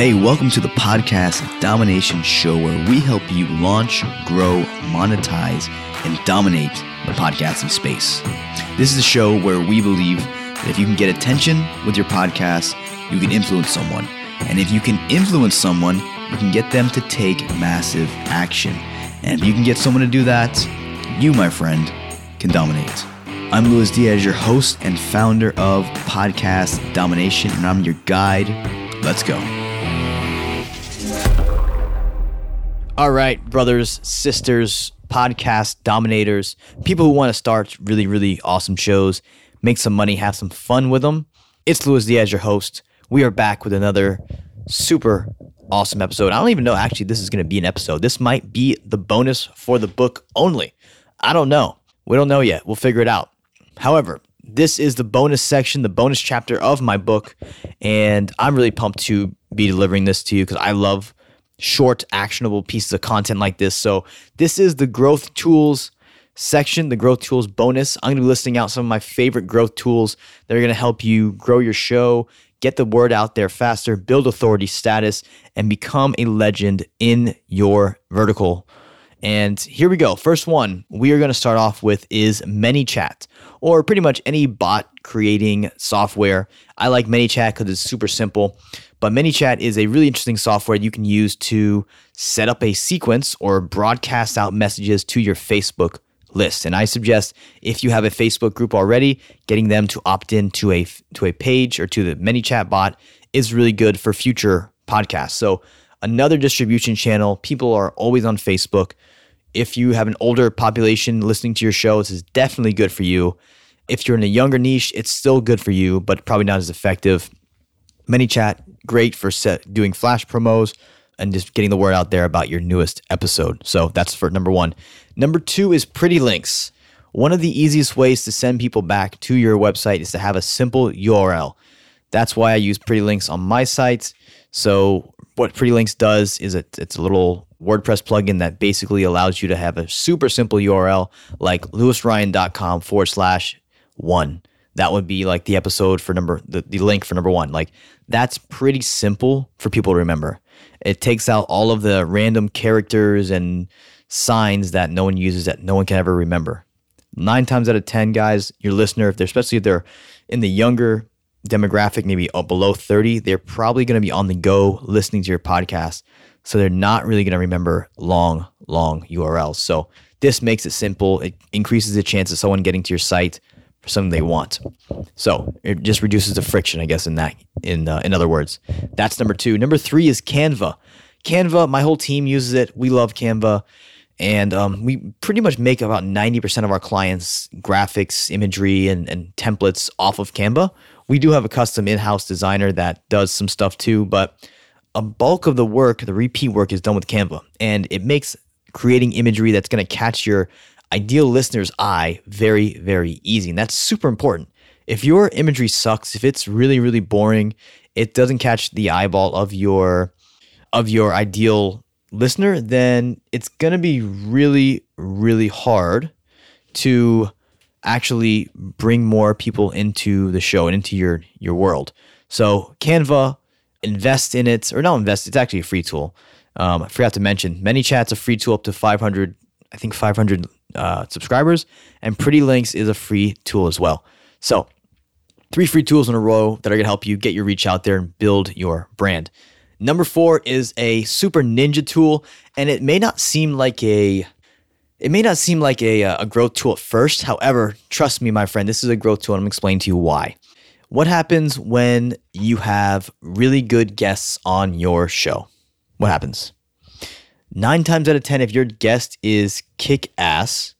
Hey, welcome to the podcast Domination Show, where we help you launch, grow, monetize, and dominate the podcasting space. This is a show where we believe that if you can get attention with your podcast, you can influence someone. And if you can influence someone, you can get them to take massive action. And if you can get someone to do that, you, my friend, can dominate. I'm Luis Diaz, your host and founder of Podcast Domination, and I'm your guide. Let's go. All right, brothers, sisters, podcast dominators, people who want to start really, really awesome shows, make some money, have some fun with them. It's Luis Diaz, your host we are back with another super awesome episode. I don't even know actually this is going to be an episode. This might be the bonus for the book only. I don't know. We don't know yet. We'll figure it out. However, this is the bonus section, the bonus chapter of my book, and I'm really pumped to be delivering this to you because I love short, actionable pieces of content like this. So, this is the growth tools section, the growth tools bonus. I'm going to be listing out some of my favorite growth tools that are going to help you grow your show, get the word out there faster, build authority status, and become a legend in your vertical. And here we go. First one we are going to start off with is ManyChat, or pretty much any bot creating software. I like ManyChat because it's super simple. But ManyChat is a really interesting software you can use to set up a sequence or broadcast out messages to your Facebook list. And I suggest if you have a Facebook group already, getting them to opt in to a to a page or to the ManyChat bot is really good for future podcasts. So another distribution channel. People are always on Facebook. If you have an older population listening to your show, this is definitely good for you. If you're in a younger niche, it's still good for you, but probably not as effective. ManyChat, great for set, doing flash promos and just getting the word out there about your newest episode. So that's for number one. Number two is Pretty Links. One of the easiest ways to send people back to your website is to have a simple URL. That's why I use Pretty Links on my site. So what Pretty Links does is it, it's a little WordPress plugin that basically allows you to have a super simple URL like lewisryan.com forward slash one. That would be like the episode for number the, the link for number one. Like that's pretty simple for people to remember. It takes out all of the random characters and signs that no one uses that no one can ever remember. Nine times out of 10, guys, your listener, if they're especially if they're in the younger demographic, maybe below 30, they're probably going to be on the go listening to your podcast. So they're not really going to remember long, long URLs. So this makes it simple. It increases the chance of someone getting to your site for something they want. So it just reduces the friction, I guess. In that, in uh, in other words, that's number two. Number three is Canva. Canva. My whole team uses it. We love Canva. And um, we pretty much make about 90% of our clients' graphics, imagery, and, and templates off of Canva. We do have a custom in house designer that does some stuff too, but a bulk of the work, the repeat work, is done with Canva. And it makes creating imagery that's going to catch your ideal listener's eye very, very easy. And that's super important. If your imagery sucks, if it's really, really boring, it doesn't catch the eyeball of your of your ideal listener, then it's going to be really, really hard to actually bring more people into the show and into your your world. So Canva, invest in it, or not invest. It's actually a free tool. Um, I forgot to mention, ManyChat's a free tool up to 500, I think 500 uh, subscribers, and Pretty Links is a free tool as well. So three free tools in a row that are to help you get your reach out there and build your brand. Number four is a super ninja tool, and it may not seem like a it may not seem like a, uh, a growth tool at first. However, trust me, my friend, this is a growth tool, and I'm explaining to you why. What happens when you have really good guests on your show? What happens? Nine times out of 10, if your guest is kick ass,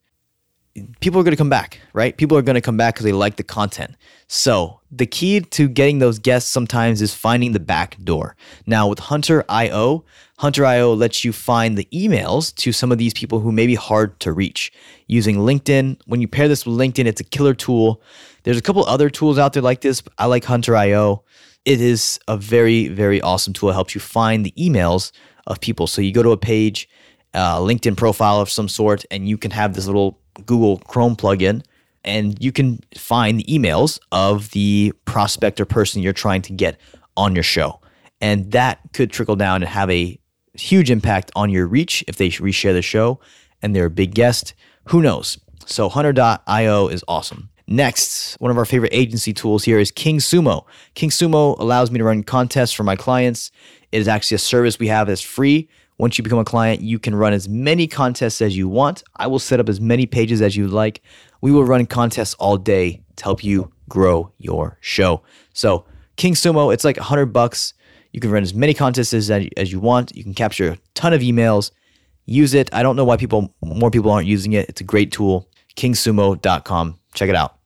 people are going to come back, right? People are going to come back because they like the content. So the key to getting those guests sometimes is finding the back door. Now with Hunter.io, Hunter.io lets you find the emails to some of these people who may be hard to reach. Using LinkedIn, when you pair this with LinkedIn, it's a killer tool. There's a couple other tools out there like this. I like Hunter.io. It is a very, very awesome tool. It helps you find the emails of people. So you go to a page, LinkedIn profile of some sort, and you can have this little Google Chrome plugin and you can find the emails of the prospect or person you're trying to get on your show. And that could trickle down and have a huge impact on your reach if they reshare the show and they're a big guest. Who knows? So Hunter.io is awesome. Next, one of our favorite agency tools here is King Sumo. King Sumo allows me to run contests for my clients. It is actually a service we have that's free once you become a client, you can run as many contests as you want. I will set up as many pages as you like. We will run contests all day to help you grow your show. So, King Sumo, it's like 100 bucks. You can run as many contests as, as you want. You can capture a ton of emails. Use it. I don't know why people more people aren't using it. It's a great tool. kingsumo.com. Check it out.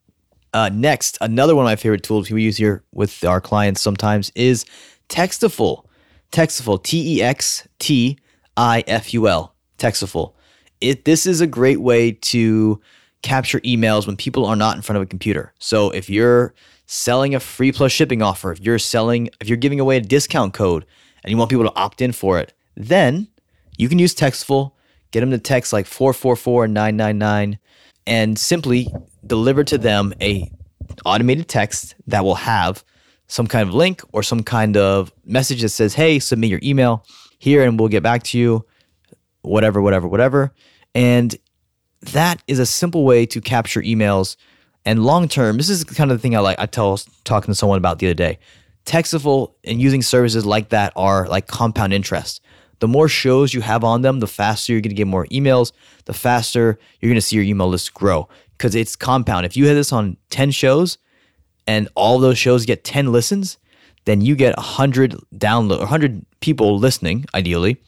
Uh, next, another one of my favorite tools we use here with our clients sometimes is Textiful. Textiful, T E X T IFUL, Textiful. It this is a great way to capture emails when people are not in front of a computer. So if you're selling a free plus shipping offer, if you're selling if you're giving away a discount code and you want people to opt in for it, then you can use Textiful, get them to text like 444-999 and simply deliver to them a automated text that will have some kind of link or some kind of message that says, "Hey, submit your email." Here and we'll get back to you, whatever, whatever, whatever. And that is a simple way to capture emails. And long term, this is kind of the thing I like. I tell talking to someone about the other day. Textiful and using services like that are like compound interest. The more shows you have on them, the faster you're going to get more emails. The faster you're going to see your email list grow because it's compound. If you have this on 10 shows and all those shows get 10 listens, then you get 100 download 100 people listening ideally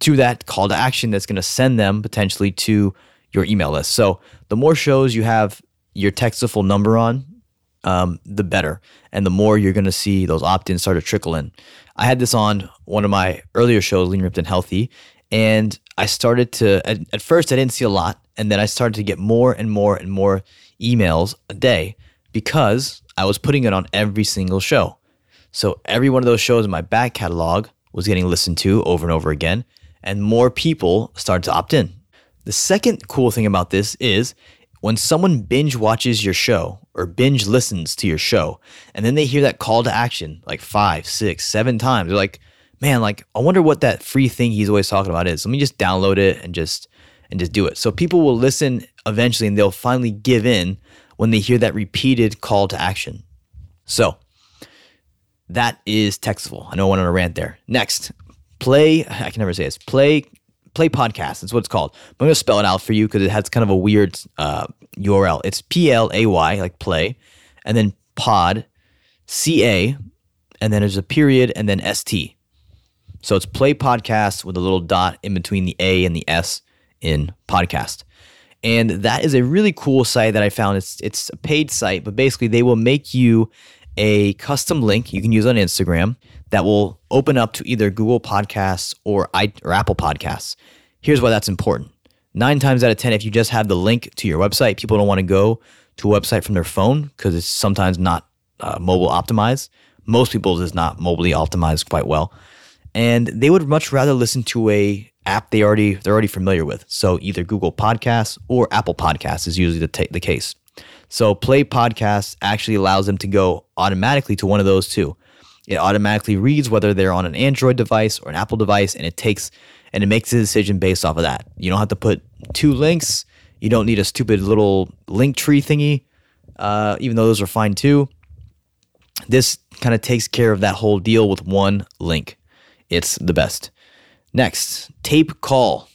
to that call to action that's going to send them potentially to your email list. So the more shows you have your textiful number on um, the better and the more you're going to see those opt-ins start to trickle in. I had this on one of my earlier shows lean ripped and healthy and i started to at, at first i didn't see a lot and then i started to get more and more and more emails a day because i was putting it on every single show so every one of those shows in my back catalog was getting listened to over and over again, and more people started to opt in. The second cool thing about this is when someone binge watches your show or binge listens to your show, and then they hear that call to action like five, six, seven times, they're like, man, like I wonder what that free thing he's always talking about is. Let me just download it and just and just do it. So people will listen eventually and they'll finally give in when they hear that repeated call to action. So that is Textiful. I know I went on a rant there. Next, play. I can never say this. Play play podcast. That's what it's called. I'm going to spell it out for you because it has kind of a weird uh, URL. It's P L A Y, like play, and then pod, C A, and then there's a period, and then S T. So it's play podcast with a little dot in between the A and the S in podcast. And that is a really cool site that I found. It's it's a paid site, but basically they will make you a custom link you can use on Instagram that will open up to either Google Podcasts or, I, or Apple Podcasts. Here's why that's important. Nine times out of 10, if you just have the link to your website, people don't want to go to a website from their phone because it's sometimes not uh, mobile optimized. Most people's is not mobily optimized quite well. and they would much rather listen to a app they already they're already familiar with. So either Google Podcasts or Apple Podcasts is usually the, t- the case. So Play Podcasts actually allows them to go automatically to one of those two. It automatically reads whether they're on an Android device or an Apple device, and it takes and it makes a decision based off of that. You don't have to put two links. You don't need a stupid little link tree thingy, uh, even though those are fine too. This kind of takes care of that whole deal with one link. It's the best. Next, Tape Call.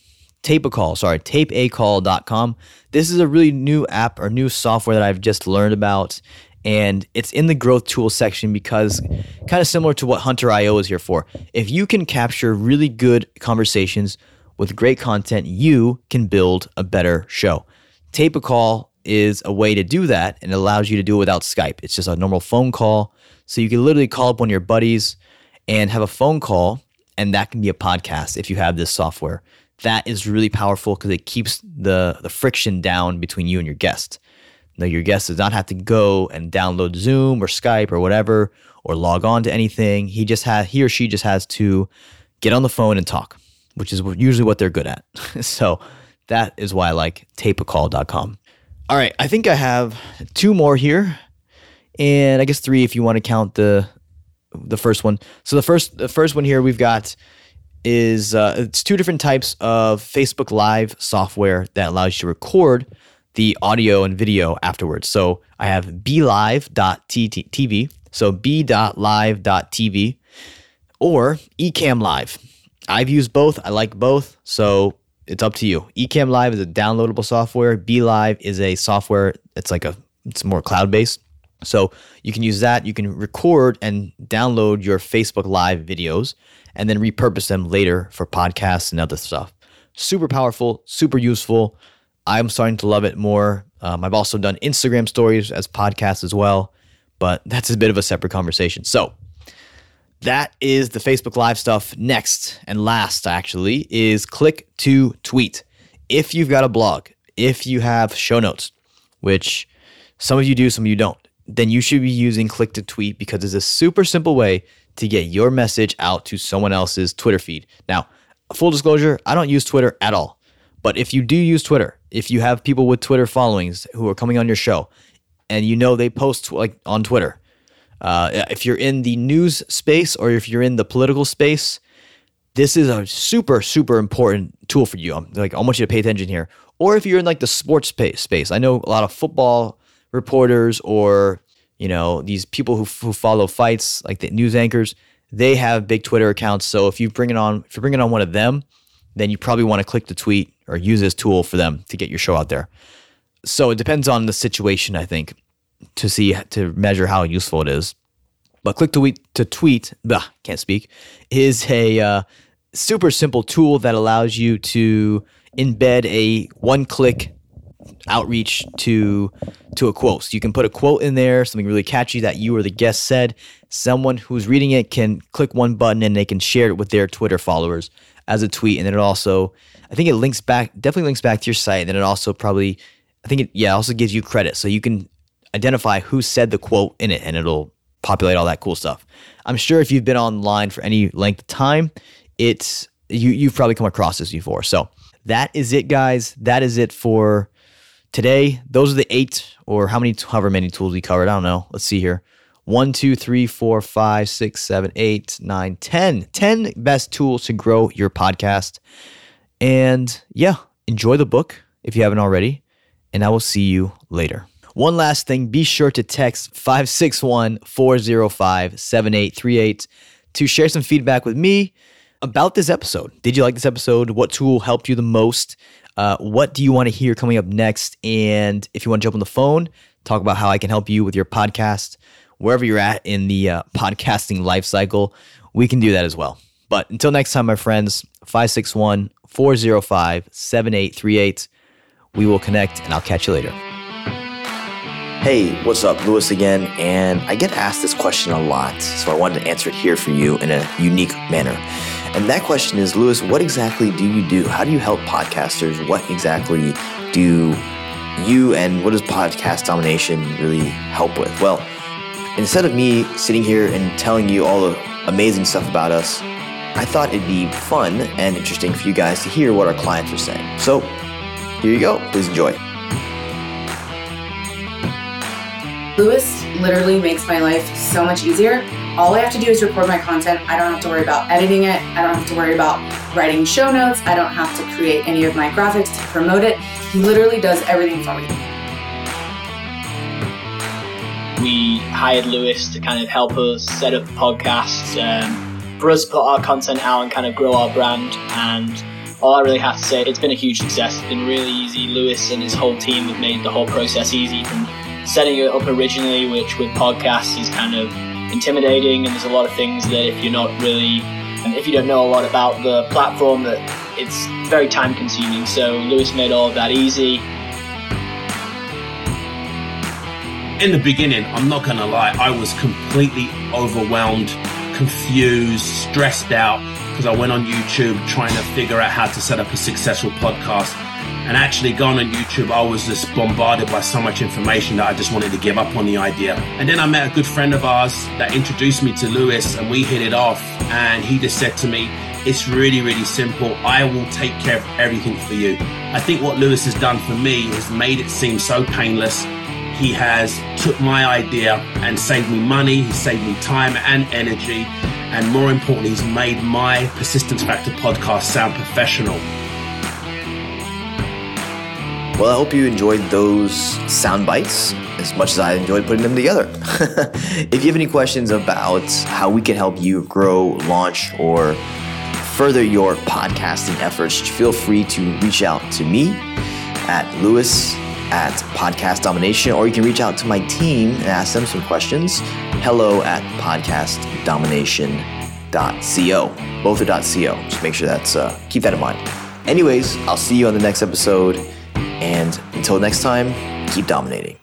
Tape a call, sorry, tapeacall.com. This is a really new app or new software that I've just learned about. And it's in the growth tool section because kind of similar to what Hunter IO is here for. If you can capture really good conversations with great content, you can build a better show. Tape a call is a way to do that and it allows you to do it without Skype. It's just a normal phone call. So you can literally call up one of your buddies and have a phone call, and that can be a podcast if you have this software that is really powerful because it keeps the, the friction down between you and your guest. Now, your guest does not have to go and download Zoom or Skype or whatever or log on to anything. He just has he or she just has to get on the phone and talk, which is usually what they're good at. so that is why I like tapeacall.com. All right, I think I have two more here, and I guess three if you want to count the the first one. So the first the first one here we've got is uh, it's two different types of Facebook Live software that allows you to record the audio and video afterwards. So I have blive.tv, so b.live.tv, or Ecamm Live. I've used both. I like both, so it's up to you. Ecamm Live is a downloadable software. BeLive is a software. It's like a it's more cloud based. So you can use that. You can record and download your Facebook Live videos and then repurpose them later for podcasts and other stuff. Super powerful, super useful. I'm starting to love it more. Um, I've also done Instagram stories as podcasts as well, but that's a bit of a separate conversation. So that is the Facebook Live stuff. Next and last, actually, is click to tweet. If you've got a blog, if you have show notes, which some of you do, some of you don't, then you should be using click to tweet because it's a super simple way to get your message out to someone else's Twitter feed. Now, full disclosure, I don't use Twitter at all. But if you do use Twitter, if you have people with Twitter followings who are coming on your show and you know they post like on Twitter, uh, if you're in the news space or if you're in the political space, this is a super, super important tool for you. I'm like, I want you to pay attention here. Or if you're in like the sports space, space, I know a lot of football reporters or you know these people who, who follow fights like the news anchors they have big twitter accounts. So if you bring it on if you're bringing on one of them then you probably want to click the tweet or use this tool for them to get your show out there. So it depends on the situation i think to see to measure how useful it is. But click to tweet to tweet can't speak is a uh, super simple tool that allows you to embed a one click outreach to to a quote. So you can put a quote in there, something really catchy that you or the guest said. Someone who's reading it can click one button and they can share it with their Twitter followers as a tweet. And then it also, I think it links back, definitely links back to your site. And then it also probably, I think it, yeah, also gives you credit. So you can identify who said the quote in it and it'll populate all that cool stuff. I'm sure if you've been online for any length of time, it's, you, you've probably come across this before. So that is it, guys. That is it for Today, those are the eight or how many, however many tools we covered. I don't know. Let's see here. One, two, three, four, five, six, seven, eight, nine, ten. Ten best tools to grow your podcast. And yeah, enjoy the book if you haven't already. And I will see you later. One last thing be sure to text 561 405 7838 to share some feedback with me about this episode. Did you like this episode? What tool helped you the most? Uh, what do you want to hear coming up next? And if you want to jump on the phone, talk about how I can help you with your podcast, wherever you're at in the uh, podcasting life cycle, we can do that as well. But until next time, my friends, 561 405 7838. We will connect and I'll catch you later. Hey, what's up? Luis again. And I get asked this question a lot, so I wanted to answer it here for you in a unique manner. And that question is Luis, what exactly do you do? How do you help podcasters? What exactly do you and what does podcast domination really help with? Well, instead of me sitting here and telling you all the amazing stuff about us, I thought it'd be fun and interesting for you guys to hear what our clients are saying. So here you go. Please enjoy. Luis literally makes my life so much easier. All I have to do is record my content. I don't have to worry about editing it. I don't have to worry about writing show notes. I don't have to create any of my graphics to promote it. He literally does everything for me. We hired Luis to kind of help us set up podcasts, um, for us to put our content out and kind of grow our brand. And all I really have to say, it's been a huge success. It's been really easy. Luis and his whole team have made the whole process easy from setting it up originally, which with podcasts is kind of intimidating, and there's a lot of things that if you're not really, if you don't know a lot about the platform, that it's very time consuming. So Luis made all of that easy. In the beginning, I'm not gonna lie, I was completely overwhelmed, confused, stressed out because I went on YouTube trying to figure out how to set up a successful podcast and actually going on YouTube, I was just bombarded by so much information that I just wanted to give up on the idea. And then I met a good friend of ours that introduced me to Luis and we hit it off. And he just said to me, it's really, really simple. I will take care of everything for you. I think what Luis has done for me has made it seem so painless. He has took my idea and saved me money. He saved me time and energy. And more importantly, he's made my Persistence Factor podcast sound professional. Well, I hope you enjoyed those sound bites as much as I enjoyed putting them together. if you have any questions about how we can help you grow, launch, or further your podcasting efforts, feel free to reach out to me at Luis at Podcast Domination, or you can reach out to my team and ask them some questions. Hello at podcastdomination.co. Both are .co. Just make sure that's uh, keep that in mind. Anyways, I'll see you on the next episode. And until next time, keep dominating.